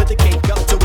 but the cake up. to